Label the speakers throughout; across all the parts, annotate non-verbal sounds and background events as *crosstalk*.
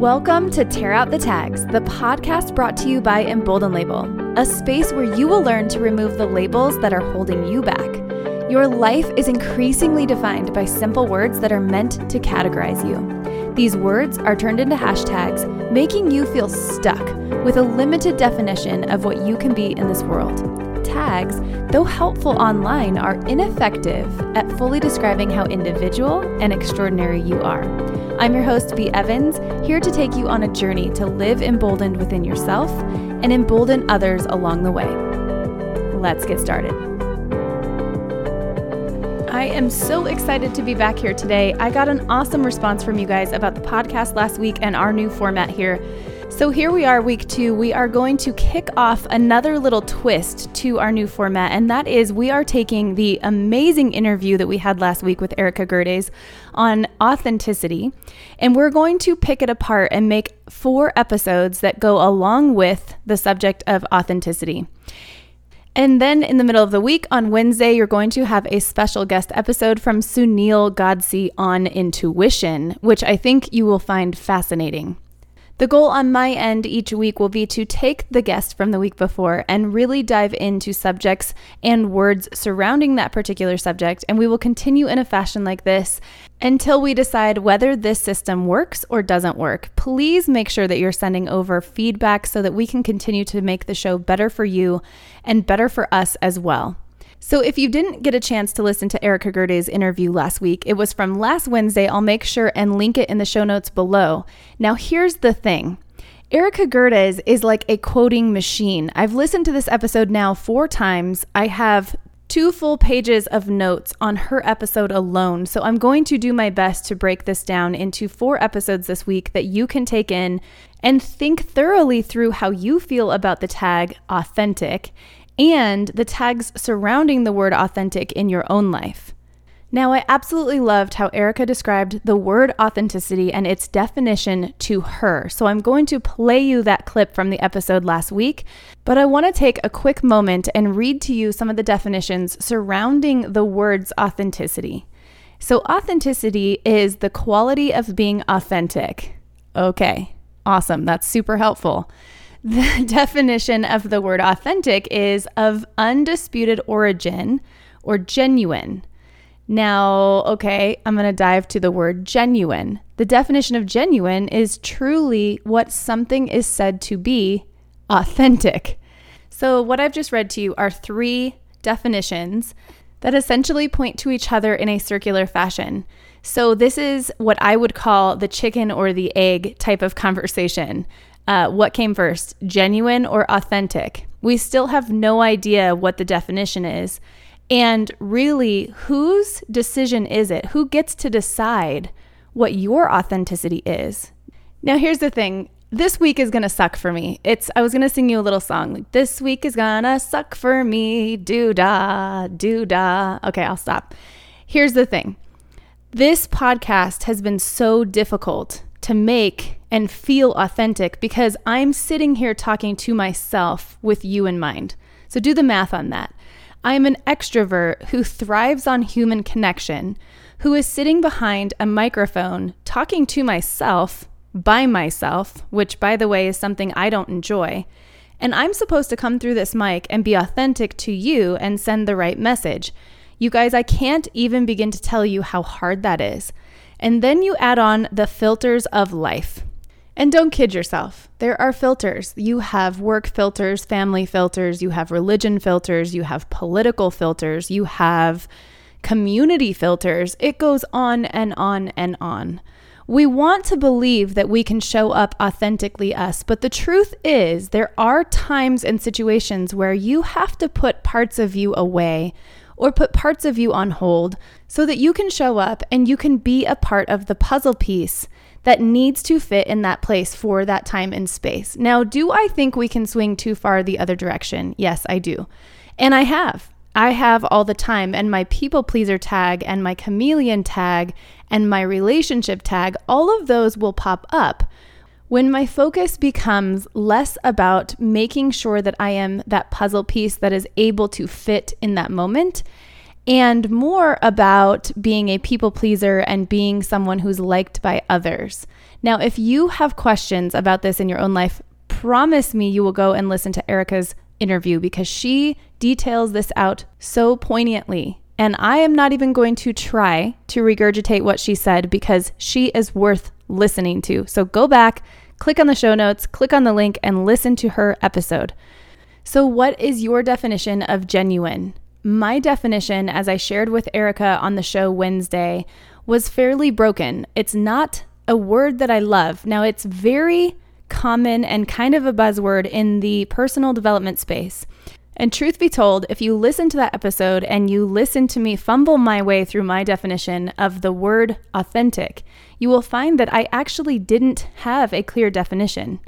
Speaker 1: Welcome to Tear Out the Tags, the podcast brought to you by Embolden Label, a space where you will learn to remove the labels that are holding you back. Your life is increasingly defined by simple words that are meant to categorize you. These words are turned into hashtags, making you feel stuck with a limited definition of what you can be in this world. Tags, though helpful online, are ineffective at fully describing how individual and extraordinary you are. I'm your host, B. Evans, here to take you on a journey to live emboldened within yourself and embolden others along the way. Let's get started. I am so excited to be back here today. I got an awesome response from you guys about the podcast last week and our new format here. So here we are, week two. We are going to kick off another little twist to our new format, and that is we are taking the amazing interview that we had last week with Erika Gerdes on authenticity, and we're going to pick it apart and make four episodes that go along with the subject of authenticity. And then in the middle of the week on Wednesday, you're going to have a special guest episode from Sunil Godsey on intuition, which I think you will find fascinating. The goal on my end each week will be to take the guest from the week before and really dive into subjects and words surrounding that particular subject. And we will continue in a fashion like this until we decide whether this system works or doesn't work. Please make sure that you're sending over feedback so that we can continue to make the show better for you and better for us as well. So, if you didn't get a chance to listen to Erika Gerdes' interview last week, it was from last Wednesday. I'll make sure and link it in the show notes below. Now, here's the thing. Erika Gerdes is like a quoting machine. I've listened to this episode now four times. I have two full pages of notes on her episode alone. So I'm going to do my best to break this down into four episodes this week that you can take in and think thoroughly through how you feel about the tag authentic and the tags surrounding the word authentic in your own life. Now, I absolutely loved how Erika described the word authenticity and its definition to her. So I'm going to play you that clip from the episode last week, but I want to take a quick moment and read to you some of the definitions surrounding the words authenticity. So, authenticity is the quality of being authentic. Okay, awesome. That's super helpful. The *laughs* definition of the word authentic is of undisputed origin or genuine. Now, okay, I'm going to dive to the word genuine. The definition of genuine is truly what something is said to be authentic. So, what I've just read to you are three definitions that essentially point to each other in a circular fashion. So, this is what I would call the chicken or the egg type of conversation. Uh, what came first, genuine or authentic? We still have no idea what the definition is. And really, whose decision is it? Who gets to decide what your authenticity is? Now, here's the thing this week is gonna suck for me. It's I was gonna sing you a little song this week is gonna suck for me, do da, do da. Okay, I'll stop. Here's the thing. This podcast has been so difficult to make and feel authentic because I'm sitting here talking to myself with you in mind. So do the math on that. I am an extrovert who thrives on human connection, who is sitting behind a microphone talking to myself by myself, which, by the way, is something I don't enjoy. And I'm supposed to come through this mic and be authentic to you and send the right message. You guys, I can't even begin to tell you how hard that is. And then you add on the filters of life. And don't kid yourself. There are filters. You have work filters, family filters, you have religion filters, you have political filters, you have community filters. It goes on and on and on. We want to believe that we can show up authentically us, but the truth is, there are times and situations where you have to put parts of you away or put parts of you on hold so that you can show up and you can be a part of the puzzle piece that needs to fit in that place for that time and space. Now, do I think we can swing too far the other direction? Yes, I do. And I have. I have all the time, and my people pleaser tag, and my chameleon tag, and my relationship tag, all of those will pop up when my focus becomes less about making sure that I am that puzzle piece that is able to fit in that moment, and more about being a people pleaser and being someone who's liked by others. Now, if you have questions about this in your own life, promise me you will go and listen to Erika's interview because she details this out so poignantly. And I am not even going to try to regurgitate what she said because she is worth listening to. So go back, click on the show notes, click on the link, and listen to her episode. So, what is your definition of genuine? My definition, as I shared with Erika on the show Wednesday, was fairly broken. It's not a word that I love. Now, it's very common and kind of a buzzword in the personal development space. And truth be told, if you listen to that episode and you listen to me fumble my way through my definition of the word authentic, you will find that I actually didn't have a clear definition.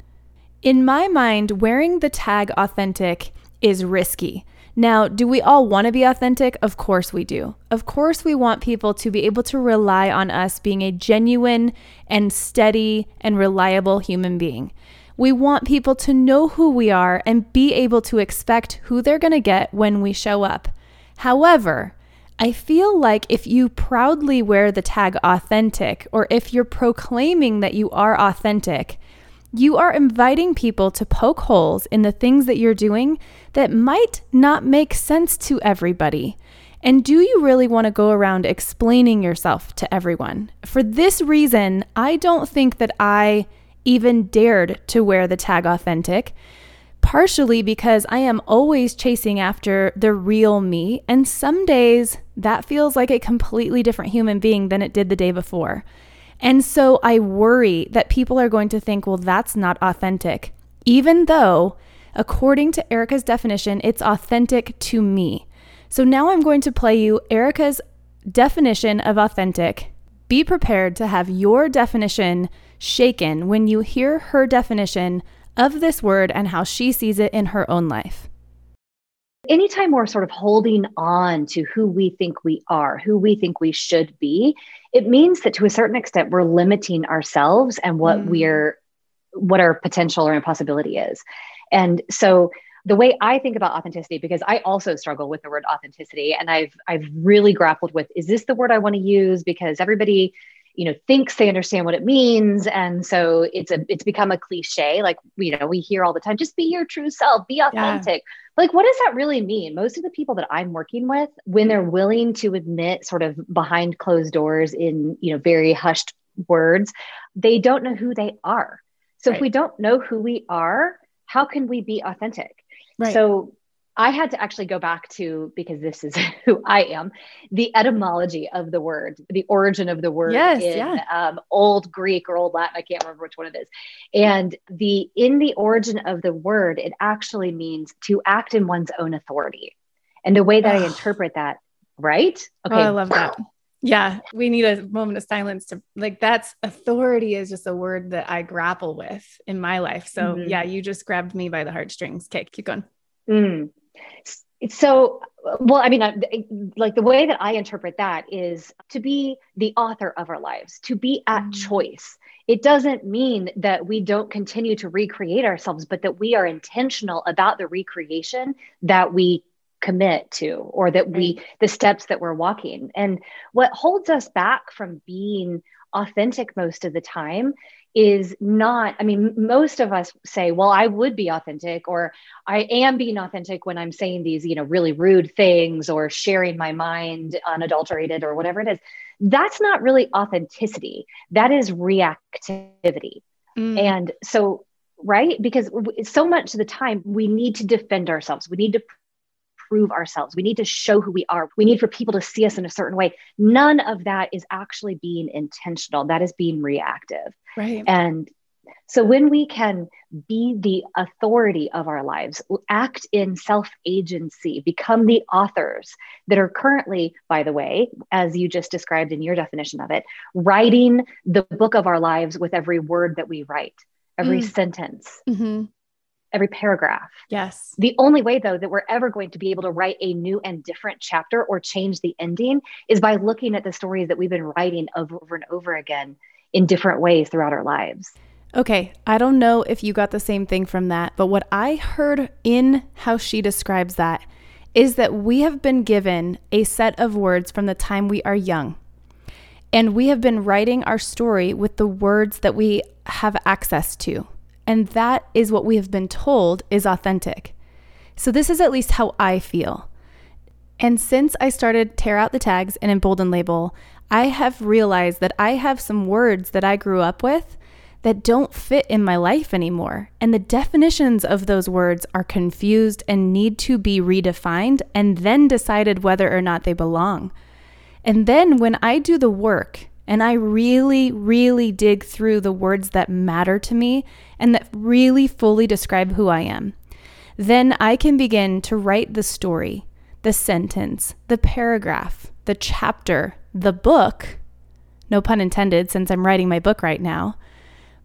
Speaker 1: In my mind, wearing the tag authentic is risky. Now, do we all want to be authentic? Of course we do. Of course, we want people to be able to rely on us being a genuine and steady and reliable human being. We want people to know who we are and be able to expect who they're going to get when we show up. However, I feel like if you proudly wear the tag authentic, or if you're proclaiming that you are authentic, you are inviting people to poke holes in the things that you're doing that might not make sense to everybody. And do you really want to go around explaining yourself to everyone? For this reason, I don't think that I even dared to wear the tag authentic, partially because I am always chasing after the real me. And some days that feels like a completely different human being than it did the day before. And so I worry that people are going to think, well, that's not authentic, even though, according to Erika's definition, it's authentic to me. So now I'm going to play you Erika's definition of authentic. Be prepared to have your definition shaken when you hear her definition of this word and how she sees it in her own life.
Speaker 2: Anytime we're sort of holding on to who we think we are, who we think we should be, it means that to a certain extent we're limiting ourselves and what mm. we're what our potential or impossibility is. And so the way I think about authenticity, because I also struggle with the word authenticity, and I've I've really grappled with is this the word I want to use? Because everybody you know thinks they understand what it means and so it's a it's become a cliche like you know we hear all the time just be your true self be authentic yeah. like what does that really mean most of the people that i'm working with when they're willing to admit sort of behind closed doors in you know very hushed words they don't know who they are so right. if we don't know who we are how can we be authentic right. so I had to actually go back to because this is *laughs* who I am, the etymology of the word, the origin of the word
Speaker 1: yes,
Speaker 2: in
Speaker 1: yeah.
Speaker 2: um, Old Greek or Old Latin. I can't remember which one it is. And the in the origin of the word, it actually means to act in one's own authority. And the way that I interpret that, right?
Speaker 1: Okay, oh, I love that. Yeah, we need a moment of silence to like that's authority is just a word that I grapple with in my life. So mm-hmm. yeah, you just grabbed me by the heartstrings. Okay, keep going.
Speaker 2: Mm so well i mean like the way that i interpret that is to be the author of our lives to be at mm. choice. It doesn't mean that we don't continue to recreate ourselves but that we are intentional about the recreation that we commit to or that we the steps that we're walking. And what holds us back from being authentic most of the time is not i mean most of us say well i would be authentic or i am being authentic when i'm saying these you know really rude things or sharing my mind unadulterated or whatever it is that's not really authenticity that is reactivity mm. and so right because so much of the time we need to defend ourselves we need to prove ourselves. We need to show who we are. We need for people to see us in a certain way. None of that is actually being intentional. That is being reactive.
Speaker 1: Right.
Speaker 2: And so when we can be the authority of our lives, act in self agency, become the authors that are currently, by the way, as you just described in your definition of it, writing the book of our lives with every word that we write, every mm. sentence. Mm-hmm every paragraph.
Speaker 1: Yes.
Speaker 2: The only way, though, that we're ever going to be able to write a new and different chapter or change the ending is by looking at the stories that we've been writing over, over and over again in different ways throughout our lives.
Speaker 1: Okay, I don't know if you got the same thing from that, but what I heard in how she describes that is that we have been given a set of words from the time we are young. And we have been writing our story with the words that we have access to. And that is what we have been told is authentic. So, this is at least how I feel. And since I started Tear Out the Tags and Embolden Label, I have realized that I have some words that I grew up with that don't fit in my life anymore. And the definitions of those words are confused and need to be redefined and then decided whether or not they belong. And then when I do the work and I really, really dig through the words that matter to me and that really fully describe who I am, then I can begin to write the story, the sentence, the paragraph, the chapter, the book. No pun intended, since I'm writing my book right now.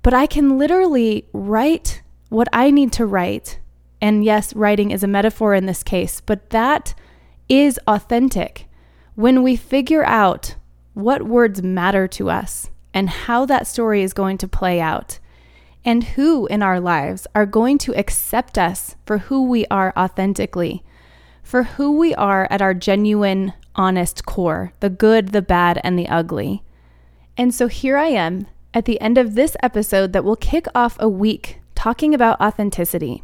Speaker 1: But I can literally write what I need to write. And yes, writing is a metaphor in this case, but that is authentic. When we figure out what words matter to us and how that story is going to play out, and who in our lives are going to accept us for who we are authentically, for who we are at our genuine, honest core the good, the bad, and the ugly. And so here I am at the end of this episode that will kick off a week talking about authenticity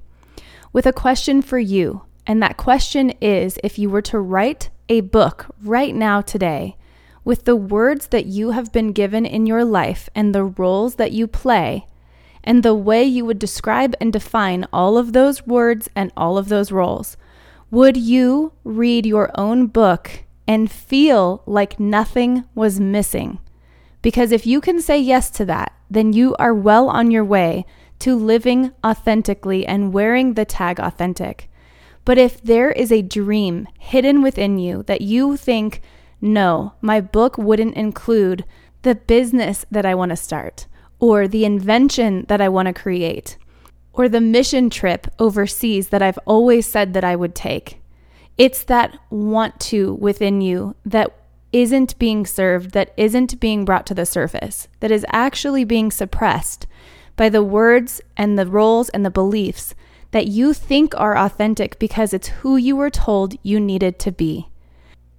Speaker 1: with a question for you. And that question is if you were to write a book right now, today, with the words that you have been given in your life and the roles that you play, and the way you would describe and define all of those words and all of those roles, would you read your own book and feel like nothing was missing? Because if you can say yes to that, then you are well on your way to living authentically and wearing the tag authentic. But if there is a dream hidden within you that you think, no, my book wouldn't include the business that I want to start, or the invention that I want to create, or the mission trip overseas that I've always said that I would take, it's that want to within you that isn't being served, that isn't being brought to the surface, that is actually being suppressed by the words and the roles and the beliefs that you think are authentic because it's who you were told you needed to be.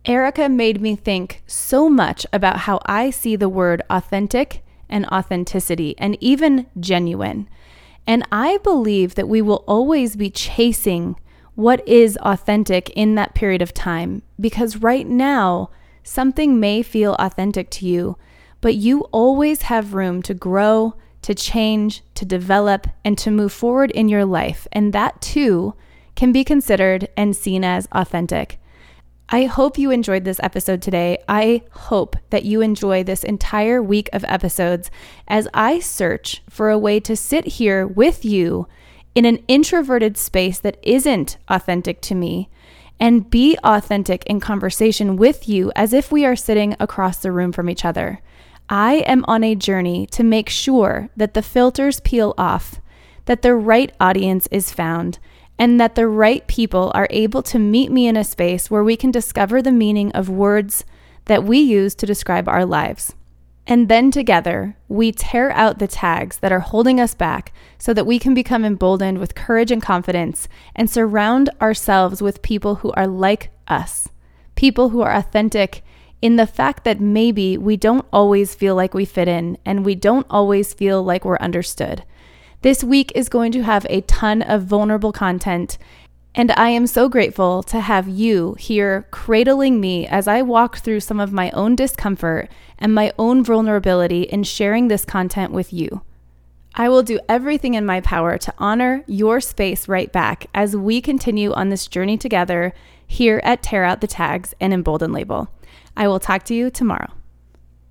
Speaker 1: Erika made me think so much about how I see the word authentic and authenticity and even genuine. And I believe that we will always be chasing what is authentic in that period of time because right now, Something may feel authentic to you, but you always have room to grow, to change, to develop, and to move forward in your life. And that too can be considered and seen as authentic. I hope you enjoyed this episode today. I hope that you enjoy this entire week of episodes as I search for a way to sit here with you in an introverted space that isn't authentic to me and be authentic in conversation with you as if we are sitting across the room from each other. I am on a journey to make sure that the filters peel off, that the right audience is found, and that the right people are able to meet me in a space where we can discover the meaning of words that we use to describe our lives. And then together, we tear out the tags that are holding us back so that we can become emboldened with courage and confidence and surround ourselves with people who are like us, people who are authentic in the fact that maybe we don't always feel like we fit in and we don't always feel like we're understood. This week is going to have a ton of vulnerable content and I am so grateful to have you here cradling me as I walk through some of my own discomfort and my own vulnerability in sharing this content with you. I will do everything in my power to honor your space right back as we continue on this journey together here at Tear Out the Tags and Embolden Label. I will talk to you tomorrow.